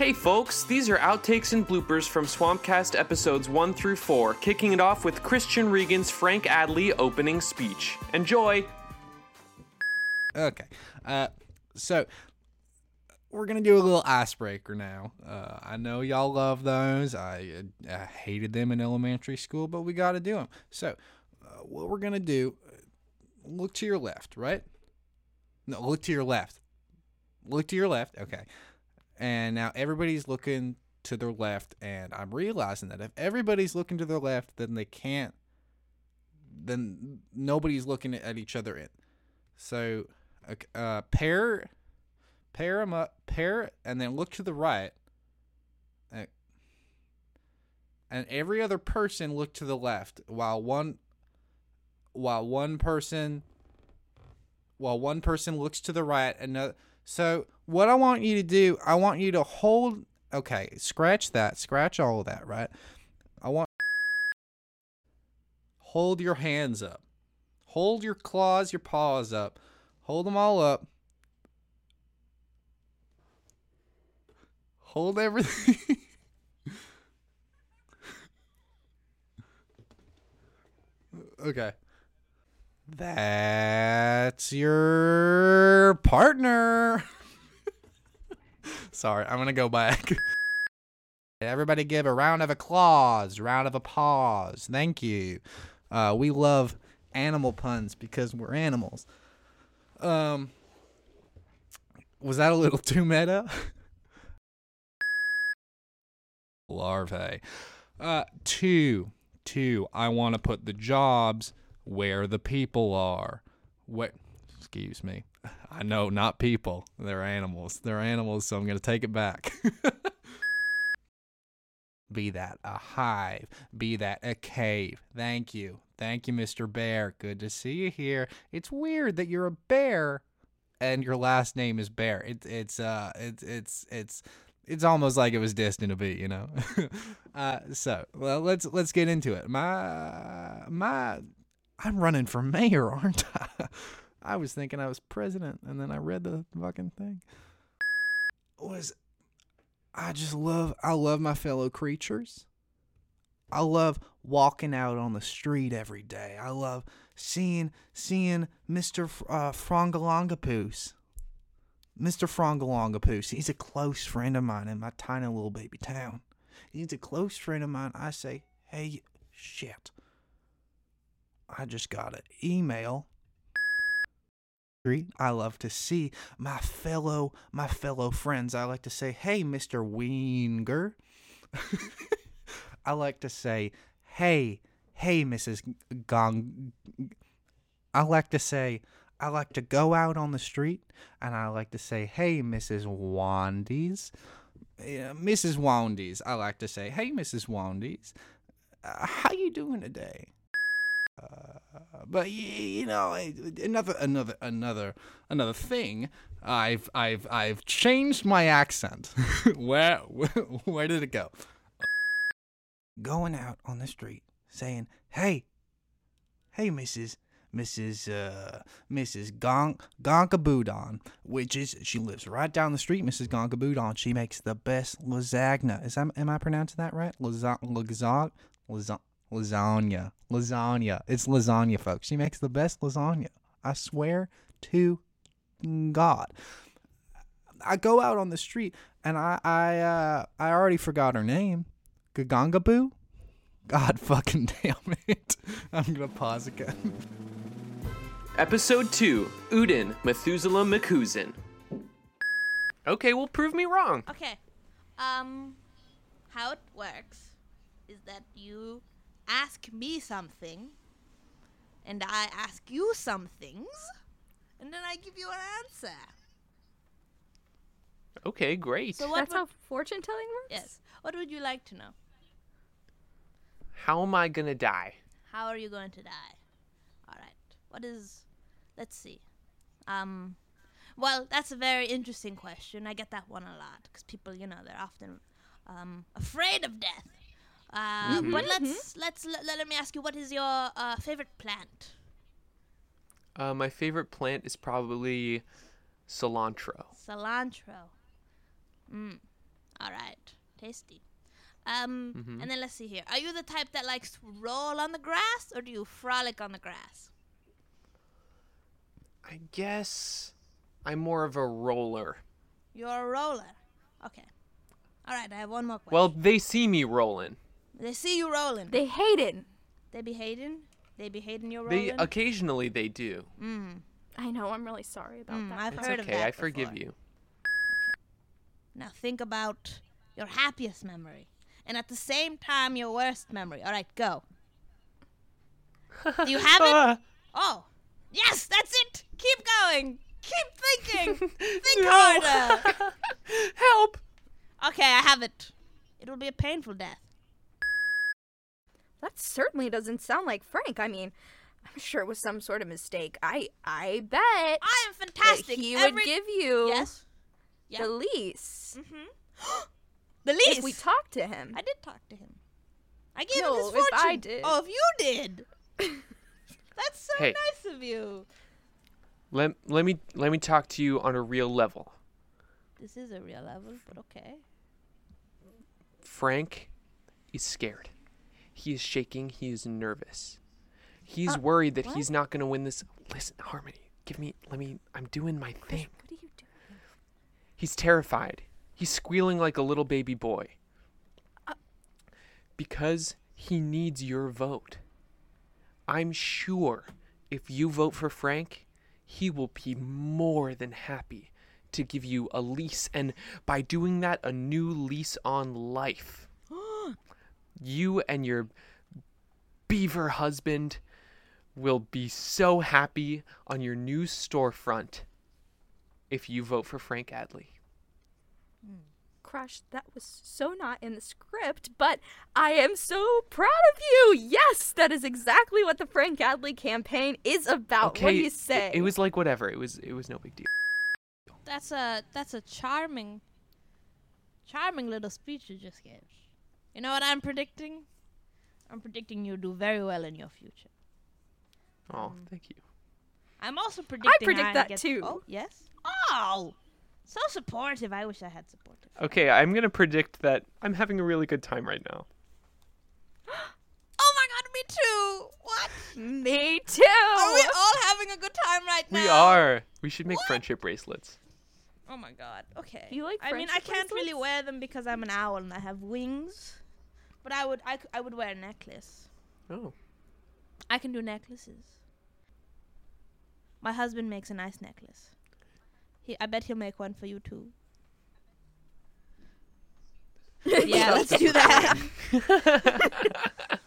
Hey folks, these are outtakes and bloopers from Swampcast episodes 1 through 4, kicking it off with Christian Regan's Frank Adley opening speech. Enjoy! Okay. Uh, so we're gonna do a little icebreaker now. Uh, I know y'all love those. I, uh, I hated them in elementary school, but we got to do them. So uh, what we're gonna do? Look to your left, right? No, look to your left. Look to your left. Okay. And now everybody's looking to their left, and I'm realizing that if everybody's looking to their left, then they can't. Then nobody's looking at each other in. So, uh, pair, pair them up, pair, and then look to the right. Uh, And every other person look to the left, while one, while one person, while one person looks to the right. Another. So, what I want you to do, I want you to hold. Okay, scratch that. Scratch all of that. Right. I want. Hold your hands up. Hold your claws, your paws up. Hold them all up. Hold everything. okay. That's your partner. Sorry, I'm to go back. Everybody give a round of applause, round of applause. Thank you. Uh, we love animal puns because we're animals. Um, was that a little too meta? Larvae. Uh, two, two. I want to put the jobs where the people are. What? Excuse me. I know, not people. They're animals. They're animals, so I'm gonna take it back. be that a hive, be that a cave. Thank you. Thank you, Mr. Bear. Good to see you here. It's weird that you're a bear and your last name is Bear. It, it's uh it's it's it's it's almost like it was destined to be, you know. uh so, well, let's let's get into it. My my I'm running for mayor, aren't I? I was thinking I was president and then I read the fucking thing. Was I just love I love my fellow creatures. I love walking out on the street every day. I love seeing seeing Mr. F- uh. Mr. Frongalongapoose. He's a close friend of mine in my tiny little baby town. He's a close friend of mine. I say, hey, shit. I just got an email I love to see my fellow my fellow friends. I like to say, "Hey, Mr. Wienger." I like to say, "Hey, hey, Mrs. Gong." I like to say, I like to go out on the street and I like to say, "Hey, Mrs. Wandies." Mrs. Wandies. I like to say, "Hey, Mrs. Wandies. Uh, how you doing today?" Uh, but you know, another another another another thing. I've I've I've changed my accent. where, where where did it go? Going out on the street saying, "Hey, hey, Mrs. Mrs. Uh, Mrs. Gonk Gonkabudon, which is she lives right down the street. Mrs. Gonkabudon. She makes the best lasagna. Is that am I pronouncing that right? Lasagna, lasagna, lasagna lasagna. Lasagna. It's lasagna, folks. She makes the best lasagna. I swear to God. I go out on the street and I I uh, I already forgot her name. Gagangaboo? God fucking damn it. I'm gonna pause again. Episode 2 Udin, Methuselah McCusin. Okay, well, prove me wrong. Okay. Um, how it works is that you ask me something, and I ask you some things, and then I give you an answer. Okay, great. So what? That's would, how fortune telling works? yes. What would you like to know? How am I gonna die? How are you going to die? All right. What is? Let's see. Um, well, that's a very interesting question. I get that one a lot because people, you know, they're often um, afraid of death. Uh, But let's let's let, let me ask you, what is your uh, favorite plant? Uh, my favorite plant is probably cilantro. Cilantro. Mm. All right, tasty. Um, Mhm. and then let's see here. Are you the type that likes to roll on the grass, or do you frolic on the grass? I guess I'm more of a roller. You're a roller. Okay. All right, I have one more question. Well, they see me rolling. They see you rolling. They hate it. They be hating. They be hating you They rolling. occasionally they do. mm. I know. I'm really sorry about Mm, that. I've It's heard of okay. that I forgive before. you. Now think about your happiest memory, and at the same time your worst memory. All right, go. Do you have it? Oh, yes, that's it. Keep going. Keep thinking. Think no. harder. Help! Okay, I have it. It will be a painful death. That certainly doesn't sound like Frank. I mean, I'm sure it was some sort of mistake. I I bet I am that fantastic. he Every- would give you yes. Yeah. the lease Mm-hmm. the lease. if we talked to him. I did talk to him. I gave No, him his if. I did. Oh, if you did. That's so Hey. nice of you. Let let me let me talk to you on a real level. This is a real level, but okay. Frank is scared. He is shaking. He is nervous. He's Uh, worried that what? he's not going to win this. Listen, Harmony, give me. Let me. I'm doing my thing. What are you doing? He's terrified. He's squealing like a little baby boy. Uh. Because he needs your vote. I'm sure if you vote for Frank, he will be more than happy to give you a lease, and by doing that, a new lease on life. You and your beaver husband will be so happy on your new storefront if you vote for Frank Adley. Hmm. Crush, that was so not in the script, but I am so proud of you. Yes, that is exactly what the Frank Adley campaign is about. what do you it- say? It, was like whatever. It was it was no big deal. That's a that's a charming, charming little speech you just gave. You know what I'm predicting? I'm predicting you'll do very well in your future. Oh, mm. thank you. I'm also predicting. I predict Hannah that gets- too. Oh yes. Oh, so supportive. I wish I had supportive. Okay, I'm gonna predict that I'm having a really good time right now. Oh my God, me too. What? Me too. Are we all having a good time right now? We are. We should make What? friendship bracelets. Oh my God. Okay. You like I mean, I can't really wear them because I'm an owl and I have wings. But I would, I, c- I would wear a necklace. Oh, I can do necklaces. My husband makes a nice necklace. He, I bet he'll make one for you too. yeah, let's do that.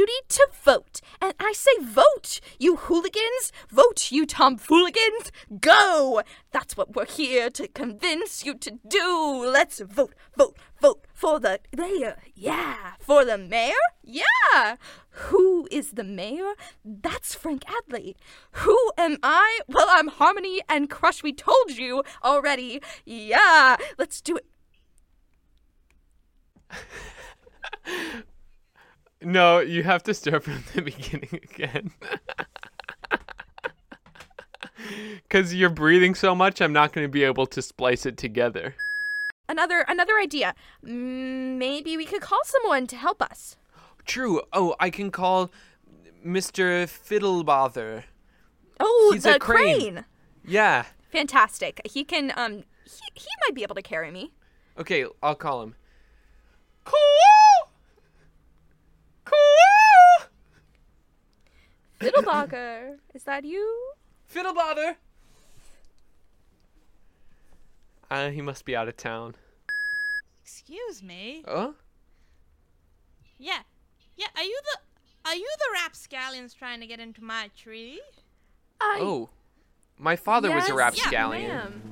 duty to vote. And I say vote, you hooligans. Vote, you tomfooligans. Go! That's what we're here to convince you to do. Let's vote, vote, vote for the mayor. Yeah. For the mayor? Yeah. Who is the mayor? That's Frank Adley. Who am I? Well, I'm Harmony and Crush. We told you already. Yeah. Let's do it. no, you have to start from the beginning again. Cause you're breathing so much, I'm not gonna be able to splice it together. Another another idea. Mm, Maybe we could call someone to help us. True. Oh, I can call Mr. Fiddlebother. Oh, He's the a crane. Yeah. Fantastic. He can um he, he might be able to carry me. Okay, I'll call him. Cool. Cool. Fiddlebogger, is that you? Fiddlebother. Uh, he must be out of town. Excuse me. Oh? Yeah, yeah. Are you the, are you the rapscallions trying to get into my tree? I, Oh. My father was a yes, rapscallion. ma'am.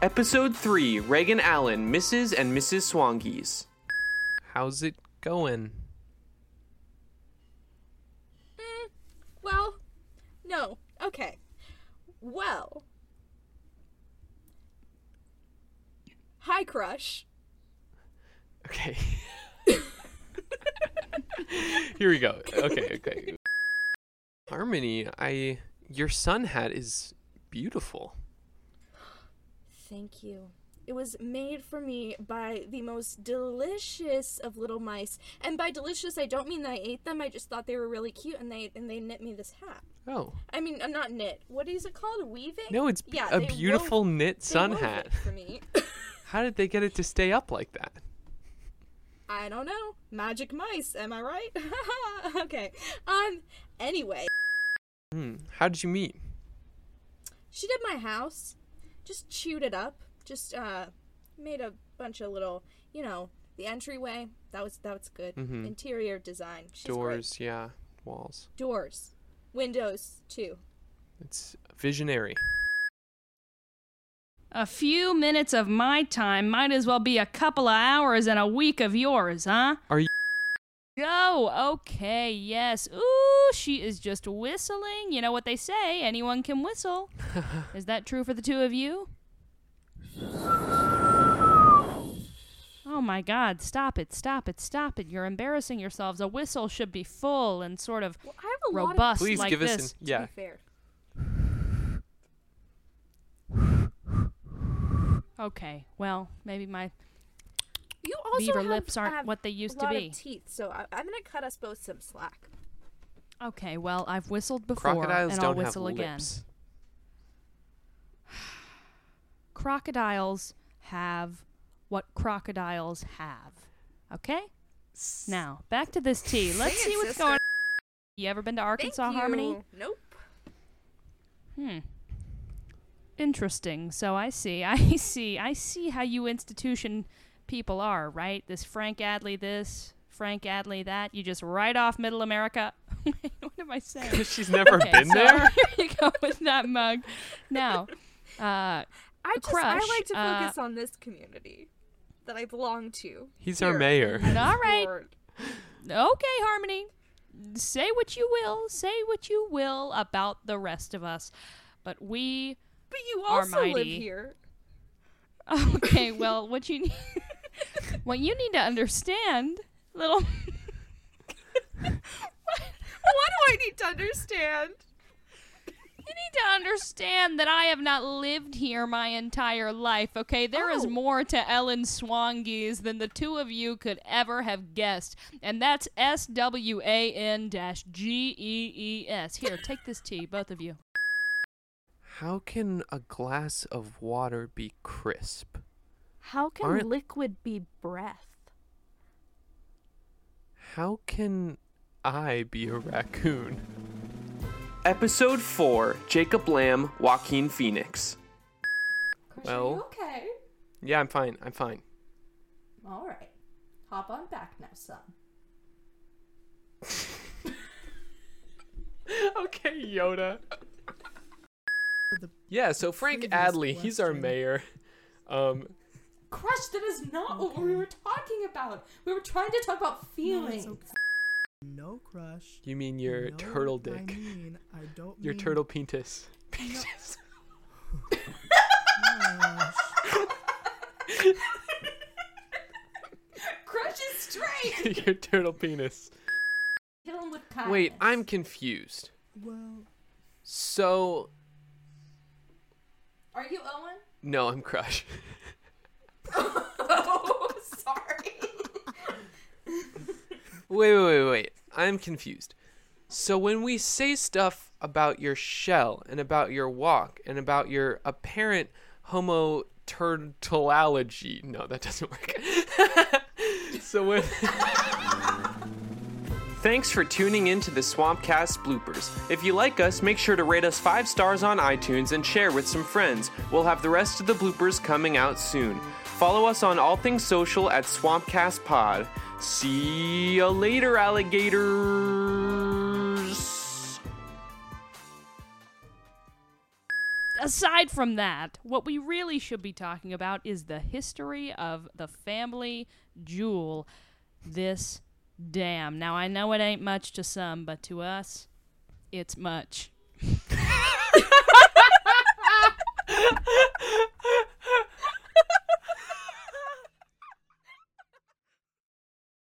Episode 3 Reagan Allen, Mrs. and Mrs. Swangees. How's it going? Mm, well, no. Okay. Well. Crush. Okay. Here we go. Okay, okay. Harmony, I your sun hat is beautiful. Thank you. It was made for me by the most delicious of little mice. And by delicious, I don't mean that I ate them. I just thought they were really cute, and they and they knit me this hat. Oh. I mean, uh, not knit. What is it called? Weaving? No, it's yeah, a beautiful wove- knit sun hat. for me. How did they get it to stay up like that? I don't know. Magic mice, am I right? okay. Um. Anyway, Hmm. How did you meet? she did my house. Just chewed it up. Just uh, made a bunch of little, you know, the entryway. That was that was good. Mhm. Interior design. She's great. Doors, yeah, walls. Doors. Windows too. It's visionary. A few minutes of my time might as well be a couple of hours and a week of yours, huh? Are you- Oh, okay, yes. Ooh, she is just whistling. You know what they say anyone can whistle. is that true for the two of you? Oh my god, stop it, stop it, stop it. You're embarrassing yourselves. A whistle should be full and sort of Well, I have a lot of robust Please like give us this. an yeah. to be fair. Okay, well, maybe my You also beaver have, lips aren't have what they used a to lot be. Of teeth, so I, I'm gonna cut us both some slack. Okay, well, I've whistled before Crocodiles and I'll don't have whistle again. lips. Crocodiles have what crocodiles have. Okay? Now, back to this tea. Let's Say see what's sister. going on. You ever been to Arkansas Thank Harmony? Nope. Hmm. Interesting. So I see. I see. I see how you institution people are, right? This Frank Adley this, Frank Adley that. You just write off middle America. What am I saying? She's never Okay, been so there. Here you go with that mug. Now, uh, I just Crush, I like to uh, focus on this community that I belong to. He's our mayor. all right. Okay, Harmony. Say what you will. Say what you will about the rest of us. But we. But you also live here. Okay, well, what you need. what you need to understand, little. What do I need to understand? You need to understand that I have not lived here my entire life, okay? There is Oh. more to Ellen Swangees than the two of you could ever have guessed. And that's S W A N G E E S. Here, take this tea, both of you. How can a glass of water be crisp? How can Aren't- liquid be breath? How can I be a raccoon? Episode 4 Jacob Lamb, Joaquin Phoenix. Well, okay? yeah, I'm fine. I'm fine. All right. Hop on back now, son. okay, Yoda. Yeah, so Frank previous Adley, he's our mayor. Um, Crush, that is not what we were talking about. We were trying to talk about feelings. No crush. you mean your no, turtle I dick? mean, I don't Your mean turtle penis. Penis. crush. Crush is straight. your turtle penis. Hit him with. Wait, I'm confused. Well, So, Are you Owen? no, I'm Crush. oh, sorry. Wait, wait, wait, wait. I'm confused. So when we say stuff about your shell and about your walk and about your apparent homo turtleology, no, that doesn't work. so when Thanks for tuning in to the Swampcast bloopers. If you like us, make sure to rate us 5 stars on iTunes and share with some friends. We'll have the rest of the bloopers coming out soon. Follow us on all things social at Swampcast Pod. See you later, alligators. aside from that, what we really should be talking about is the history of the family jewel, this dam. Now, I know it ain't much to some, but to us, it's much.